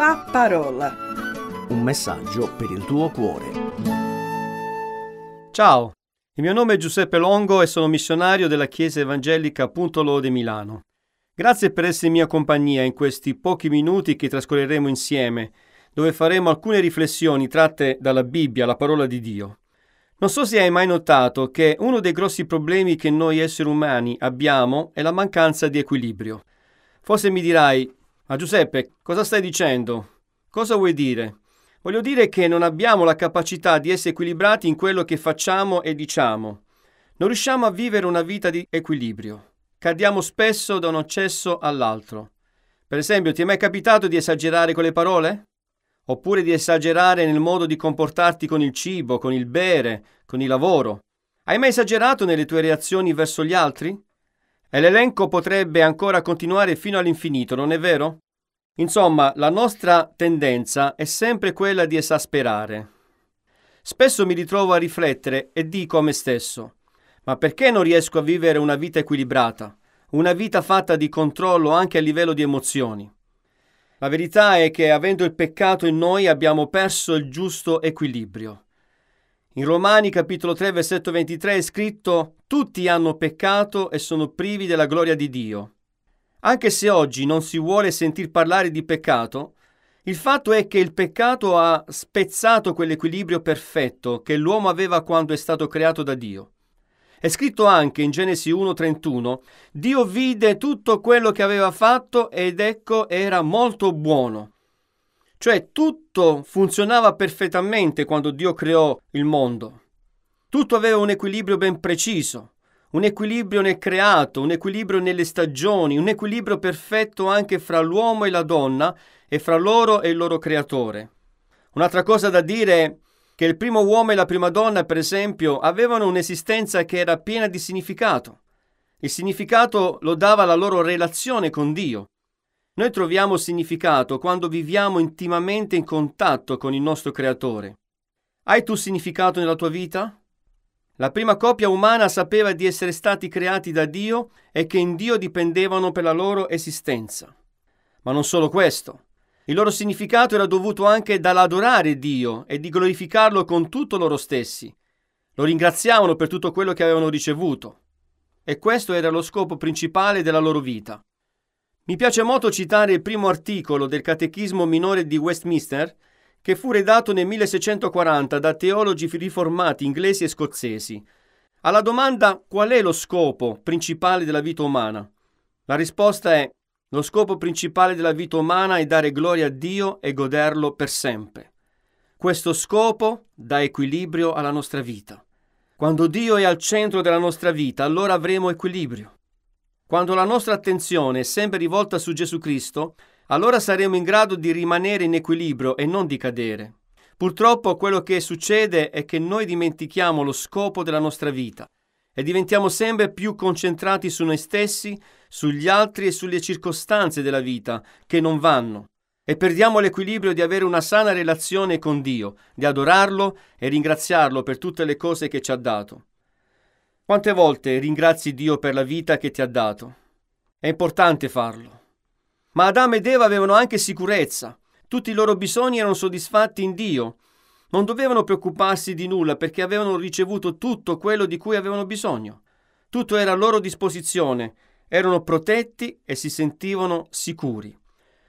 La parola. Un messaggio per il tuo cuore. Ciao, il mio nome è Giuseppe Longo e sono missionario della Chiesa Evangelica Punto Lode Milano. Grazie per essere in mia compagnia in questi pochi minuti che trascorreremo insieme, dove faremo alcune riflessioni tratte dalla Bibbia, la parola di Dio. Non so se hai mai notato che uno dei grossi problemi che noi esseri umani abbiamo è la mancanza di equilibrio. Forse mi dirai, ma Giuseppe, cosa stai dicendo? Cosa vuoi dire? Voglio dire che non abbiamo la capacità di essere equilibrati in quello che facciamo e diciamo. Non riusciamo a vivere una vita di equilibrio. Cadiamo spesso da un eccesso all'altro. Per esempio, ti è mai capitato di esagerare con le parole? Oppure di esagerare nel modo di comportarti con il cibo, con il bere, con il lavoro? Hai mai esagerato nelle tue reazioni verso gli altri? E l'elenco potrebbe ancora continuare fino all'infinito, non è vero? Insomma, la nostra tendenza è sempre quella di esasperare. Spesso mi ritrovo a riflettere e dico a me stesso, ma perché non riesco a vivere una vita equilibrata, una vita fatta di controllo anche a livello di emozioni? La verità è che avendo il peccato in noi abbiamo perso il giusto equilibrio. In Romani capitolo 3 versetto 23 è scritto tutti hanno peccato e sono privi della gloria di Dio. Anche se oggi non si vuole sentir parlare di peccato, il fatto è che il peccato ha spezzato quell'equilibrio perfetto che l'uomo aveva quando è stato creato da Dio. È scritto anche in Genesi 1:31, Dio vide tutto quello che aveva fatto ed ecco era molto buono. Cioè tutto funzionava perfettamente quando Dio creò il mondo. Tutto aveva un equilibrio ben preciso, un equilibrio nel creato, un equilibrio nelle stagioni, un equilibrio perfetto anche fra l'uomo e la donna e fra loro e il loro creatore. Un'altra cosa da dire è che il primo uomo e la prima donna, per esempio, avevano un'esistenza che era piena di significato. Il significato lo dava la loro relazione con Dio. Noi troviamo significato quando viviamo intimamente in contatto con il nostro Creatore. Hai tu significato nella tua vita? La prima coppia umana sapeva di essere stati creati da Dio e che in Dio dipendevano per la loro esistenza. Ma non solo questo. Il loro significato era dovuto anche dall'adorare Dio e di glorificarlo con tutto loro stessi. Lo ringraziavano per tutto quello che avevano ricevuto. E questo era lo scopo principale della loro vita. Mi piace molto citare il primo articolo del Catechismo minore di Westminster, che fu redatto nel 1640 da teologi riformati inglesi e scozzesi. Alla domanda qual è lo scopo principale della vita umana? La risposta è lo scopo principale della vita umana è dare gloria a Dio e goderlo per sempre. Questo scopo dà equilibrio alla nostra vita. Quando Dio è al centro della nostra vita, allora avremo equilibrio. Quando la nostra attenzione è sempre rivolta su Gesù Cristo, allora saremo in grado di rimanere in equilibrio e non di cadere. Purtroppo quello che succede è che noi dimentichiamo lo scopo della nostra vita e diventiamo sempre più concentrati su noi stessi, sugli altri e sulle circostanze della vita che non vanno e perdiamo l'equilibrio di avere una sana relazione con Dio, di adorarlo e ringraziarlo per tutte le cose che ci ha dato. Quante volte ringrazi Dio per la vita che ti ha dato? È importante farlo. Ma Adamo ed Eva avevano anche sicurezza. Tutti i loro bisogni erano soddisfatti in Dio. Non dovevano preoccuparsi di nulla perché avevano ricevuto tutto quello di cui avevano bisogno. Tutto era a loro disposizione, erano protetti e si sentivano sicuri.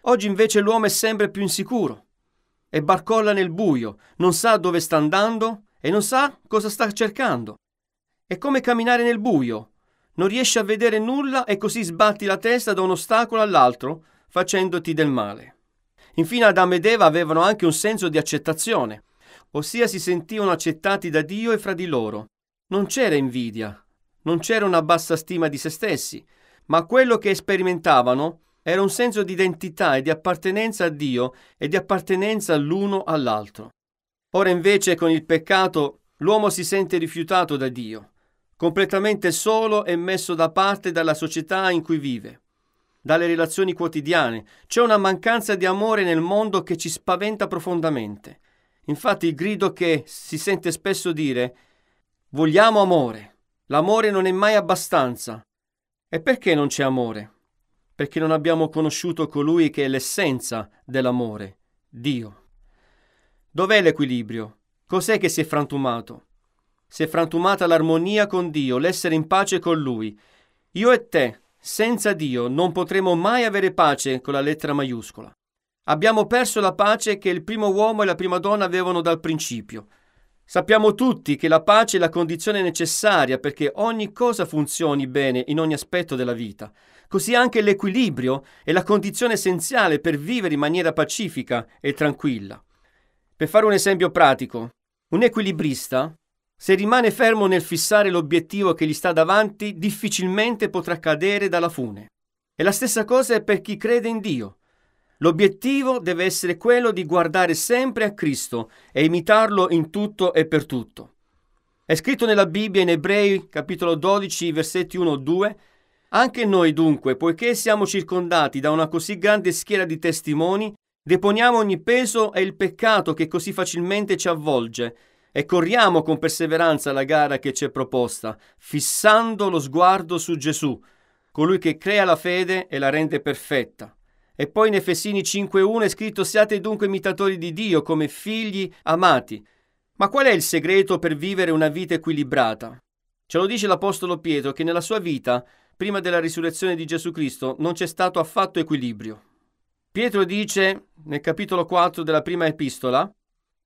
Oggi invece l'uomo è sempre più insicuro e barcolla nel buio, non sa dove sta andando e non sa cosa sta cercando. È come camminare nel buio. Non riesci a vedere nulla e così sbatti la testa da un ostacolo all'altro, facendoti del male. Infine Adamo ed Eva avevano anche un senso di accettazione, ossia si sentivano accettati da Dio e fra di loro. Non c'era invidia, non c'era una bassa stima di se stessi, ma quello che sperimentavano era un senso di identità e di appartenenza a Dio e di appartenenza l'uno all'altro. Ora invece con il peccato l'uomo si sente rifiutato da Dio completamente solo e messo da parte dalla società in cui vive, dalle relazioni quotidiane. C'è una mancanza di amore nel mondo che ci spaventa profondamente. Infatti il grido che si sente spesso dire vogliamo amore. L'amore non è mai abbastanza. E perché non c'è amore? Perché non abbiamo conosciuto colui che è l'essenza dell'amore, Dio. Dov'è l'equilibrio? Cos'è che si è frantumato? Si è frantumata l'armonia con Dio, l'essere in pace con Lui. Io e te, senza Dio, non potremo mai avere pace con la lettera maiuscola. Abbiamo perso la pace che il primo uomo e la prima donna avevano dal principio. Sappiamo tutti che la pace è la condizione necessaria perché ogni cosa funzioni bene in ogni aspetto della vita. Così anche l'equilibrio è la condizione essenziale per vivere in maniera pacifica e tranquilla. Per fare un esempio pratico, un equilibrista, se rimane fermo nel fissare l'obiettivo che gli sta davanti, difficilmente potrà cadere dalla fune. E la stessa cosa è per chi crede in Dio. L'obiettivo deve essere quello di guardare sempre a Cristo e imitarlo in tutto e per tutto. È scritto nella Bibbia in Ebrei capitolo 12 versetti 1-2 Anche noi dunque, poiché siamo circondati da una così grande schiera di testimoni, deponiamo ogni peso e il peccato che così facilmente ci avvolge e corriamo con perseveranza la gara che ci è proposta, fissando lo sguardo su Gesù, colui che crea la fede e la rende perfetta. E poi in Efesini 5.1 è scritto siate dunque imitatori di Dio come figli amati. Ma qual è il segreto per vivere una vita equilibrata? Ce lo dice l'Apostolo Pietro che nella sua vita, prima della risurrezione di Gesù Cristo, non c'è stato affatto equilibrio. Pietro dice nel capitolo 4 della prima epistola,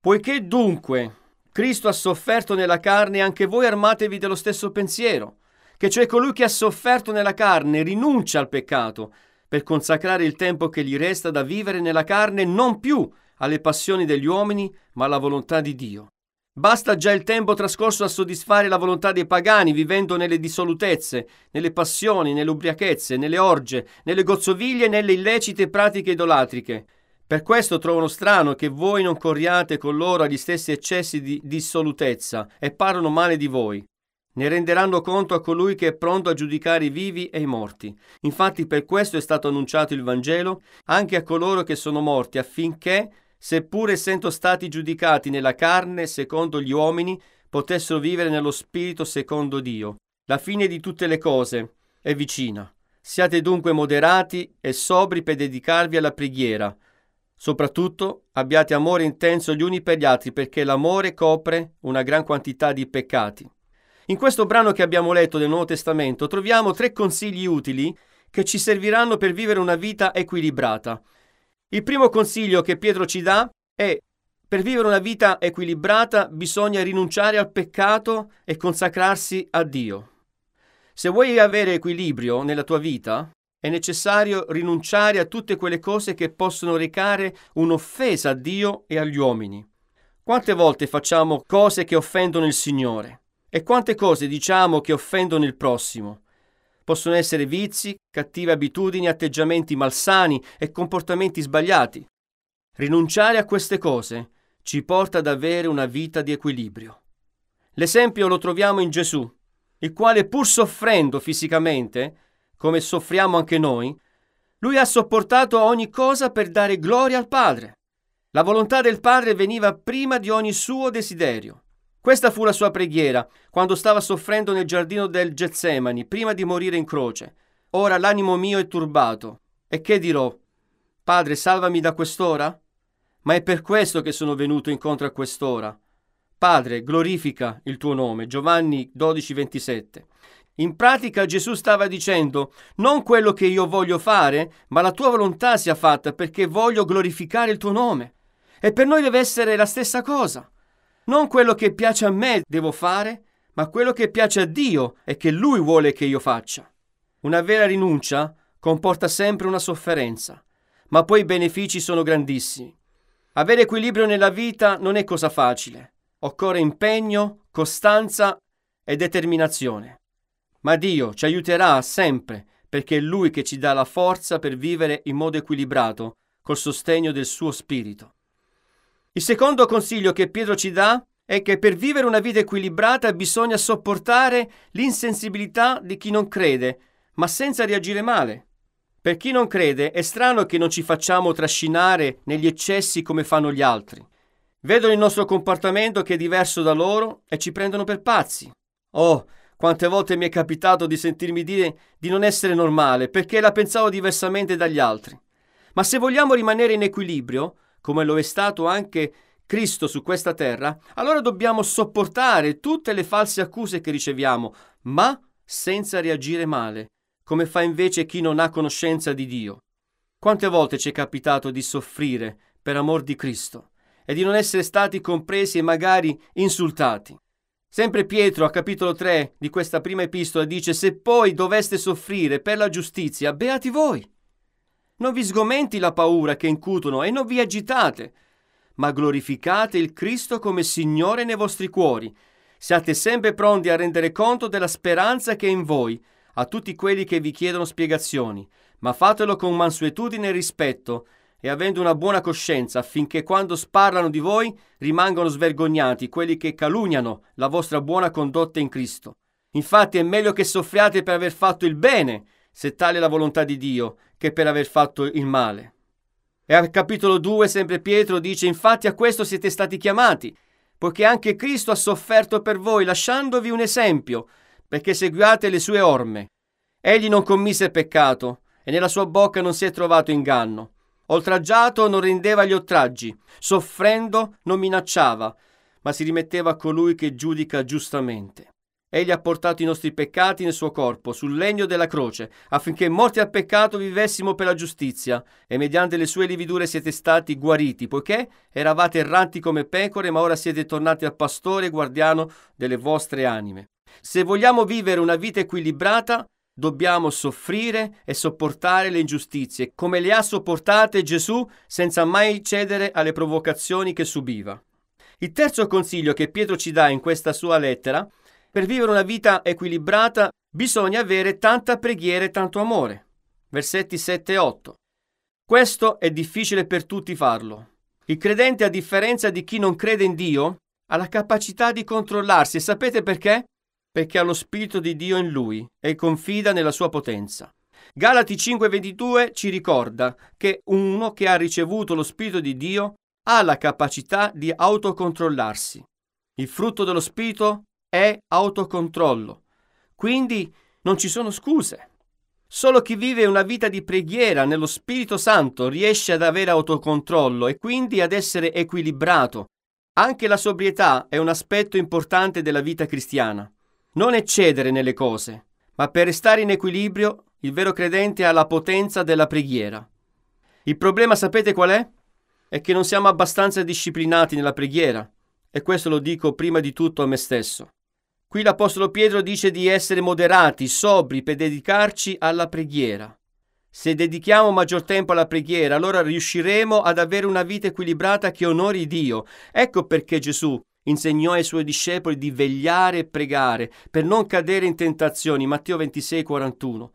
poiché dunque Cristo ha sofferto nella carne, anche voi armatevi dello stesso pensiero, che cioè colui che ha sofferto nella carne rinuncia al peccato per consacrare il tempo che gli resta da vivere nella carne non più alle passioni degli uomini, ma alla volontà di Dio. Basta già il tempo trascorso a soddisfare la volontà dei pagani, vivendo nelle dissolutezze, nelle passioni, nelle ubriachezze, nelle orge, nelle gozzoviglie e nelle illecite pratiche idolatriche. Per questo trovano strano che voi non corriate con loro agli stessi eccessi di dissolutezza e parlano male di voi. Ne renderanno conto a colui che è pronto a giudicare i vivi e i morti. Infatti per questo è stato annunciato il Vangelo anche a coloro che sono morti, affinché, seppur essendo stati giudicati nella carne secondo gli uomini, potessero vivere nello spirito secondo Dio. La fine di tutte le cose è vicina. Siate dunque moderati e sobri per dedicarvi alla preghiera. Soprattutto abbiate amore intenso gli uni per gli altri perché l'amore copre una gran quantità di peccati. In questo brano che abbiamo letto del Nuovo Testamento troviamo tre consigli utili che ci serviranno per vivere una vita equilibrata. Il primo consiglio che Pietro ci dà è per vivere una vita equilibrata bisogna rinunciare al peccato e consacrarsi a Dio. Se vuoi avere equilibrio nella tua vita, è necessario rinunciare a tutte quelle cose che possono recare un'offesa a Dio e agli uomini. Quante volte facciamo cose che offendono il Signore? E quante cose diciamo che offendono il prossimo? Possono essere vizi, cattive abitudini, atteggiamenti malsani e comportamenti sbagliati. Rinunciare a queste cose ci porta ad avere una vita di equilibrio. L'esempio lo troviamo in Gesù, il quale pur soffrendo fisicamente, come soffriamo anche noi, lui ha sopportato ogni cosa per dare gloria al Padre. La volontà del Padre veniva prima di ogni suo desiderio. Questa fu la sua preghiera quando stava soffrendo nel giardino del Getsemani, prima di morire in croce. Ora l'animo mio è turbato. E che dirò? Padre, salvami da quest'ora? Ma è per questo che sono venuto incontro a quest'ora. Padre, glorifica il tuo nome. Giovanni 12:27. In pratica Gesù stava dicendo, non quello che io voglio fare, ma la tua volontà sia fatta perché voglio glorificare il tuo nome. E per noi deve essere la stessa cosa. Non quello che piace a me devo fare, ma quello che piace a Dio e che Lui vuole che io faccia. Una vera rinuncia comporta sempre una sofferenza, ma poi i benefici sono grandissimi. Avere equilibrio nella vita non è cosa facile. Occorre impegno, costanza e determinazione. Ma Dio ci aiuterà sempre perché è Lui che ci dà la forza per vivere in modo equilibrato col sostegno del suo Spirito. Il secondo consiglio che Pietro ci dà è che per vivere una vita equilibrata bisogna sopportare l'insensibilità di chi non crede, ma senza reagire male. Per chi non crede è strano che non ci facciamo trascinare negli eccessi come fanno gli altri. Vedono il nostro comportamento che è diverso da loro e ci prendono per pazzi. Oh, quante volte mi è capitato di sentirmi dire di non essere normale perché la pensavo diversamente dagli altri. Ma se vogliamo rimanere in equilibrio, come lo è stato anche Cristo su questa terra, allora dobbiamo sopportare tutte le false accuse che riceviamo, ma senza reagire male, come fa invece chi non ha conoscenza di Dio. Quante volte ci è capitato di soffrire per amor di Cristo e di non essere stati compresi e magari insultati? Sempre Pietro, a capitolo 3 di questa prima epistola, dice: Se poi doveste soffrire per la giustizia, beati voi. Non vi sgomenti la paura che incutono e non vi agitate, ma glorificate il Cristo come Signore nei vostri cuori. Siate sempre pronti a rendere conto della speranza che è in voi a tutti quelli che vi chiedono spiegazioni, ma fatelo con mansuetudine e rispetto e avendo una buona coscienza affinché quando sparlano di voi rimangano svergognati quelli che calunniano la vostra buona condotta in Cristo. Infatti è meglio che soffriate per aver fatto il bene, se tale è la volontà di Dio, che per aver fatto il male. E al capitolo 2 sempre Pietro dice infatti a questo siete stati chiamati, poiché anche Cristo ha sofferto per voi lasciandovi un esempio, perché seguiate le sue orme. Egli non commise peccato e nella sua bocca non si è trovato inganno. Oltraggiato non rendeva gli oltraggi, soffrendo non minacciava, ma si rimetteva a colui che giudica giustamente. Egli ha portato i nostri peccati nel suo corpo, sul legno della croce, affinché morti al peccato vivessimo per la giustizia, e mediante le sue lividure siete stati guariti, poiché eravate erranti come pecore, ma ora siete tornati al pastore guardiano delle vostre anime. Se vogliamo vivere una vita equilibrata, dobbiamo soffrire e sopportare le ingiustizie, come le ha sopportate Gesù senza mai cedere alle provocazioni che subiva. Il terzo consiglio che Pietro ci dà in questa sua lettera per vivere una vita equilibrata bisogna avere tanta preghiera e tanto amore. Versetti 7 e 8. Questo è difficile per tutti farlo. Il credente, a differenza di chi non crede in Dio, ha la capacità di controllarsi e sapete perché? Perché ha lo Spirito di Dio in lui e confida nella sua potenza. Galati 5:22 ci ricorda che uno che ha ricevuto lo Spirito di Dio ha la capacità di autocontrollarsi. Il frutto dello Spirito è autocontrollo. Quindi non ci sono scuse. Solo chi vive una vita di preghiera nello Spirito Santo riesce ad avere autocontrollo e quindi ad essere equilibrato. Anche la sobrietà è un aspetto importante della vita cristiana. Non eccedere nelle cose, ma per restare in equilibrio il vero credente ha la potenza della preghiera. Il problema sapete qual è? È che non siamo abbastanza disciplinati nella preghiera e questo lo dico prima di tutto a me stesso. Qui l'Apostolo Pietro dice di essere moderati, sobri per dedicarci alla preghiera. Se dedichiamo maggior tempo alla preghiera, allora riusciremo ad avere una vita equilibrata che onori Dio. Ecco perché Gesù insegnò ai suoi discepoli di vegliare e pregare per non cadere in tentazioni. Matteo 26, 41.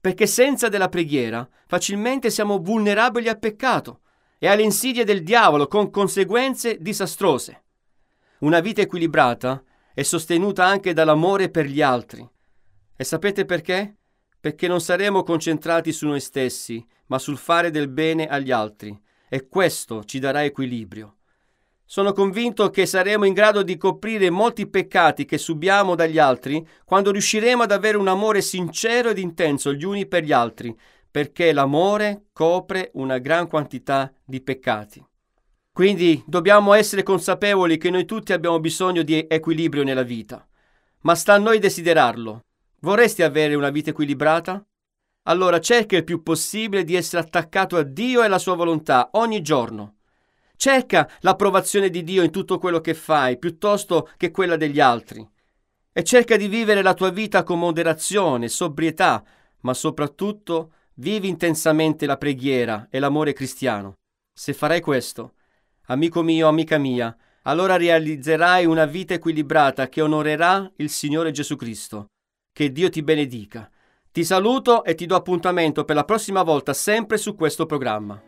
Perché senza della preghiera facilmente siamo vulnerabili al peccato e alle insidie del diavolo con conseguenze disastrose. Una vita equilibrata è sostenuta anche dall'amore per gli altri. E sapete perché? Perché non saremo concentrati su noi stessi, ma sul fare del bene agli altri. E questo ci darà equilibrio. Sono convinto che saremo in grado di coprire molti peccati che subiamo dagli altri quando riusciremo ad avere un amore sincero ed intenso gli uni per gli altri, perché l'amore copre una gran quantità di peccati. Quindi dobbiamo essere consapevoli che noi tutti abbiamo bisogno di equilibrio nella vita, ma sta a noi desiderarlo. Vorresti avere una vita equilibrata? Allora cerca il più possibile di essere attaccato a Dio e alla sua volontà ogni giorno. Cerca l'approvazione di Dio in tutto quello che fai, piuttosto che quella degli altri. E cerca di vivere la tua vita con moderazione, sobrietà, ma soprattutto vivi intensamente la preghiera e l'amore cristiano. Se farai questo, Amico mio, amica mia, allora realizzerai una vita equilibrata che onorerà il Signore Gesù Cristo. Che Dio ti benedica. Ti saluto e ti do appuntamento per la prossima volta sempre su questo programma.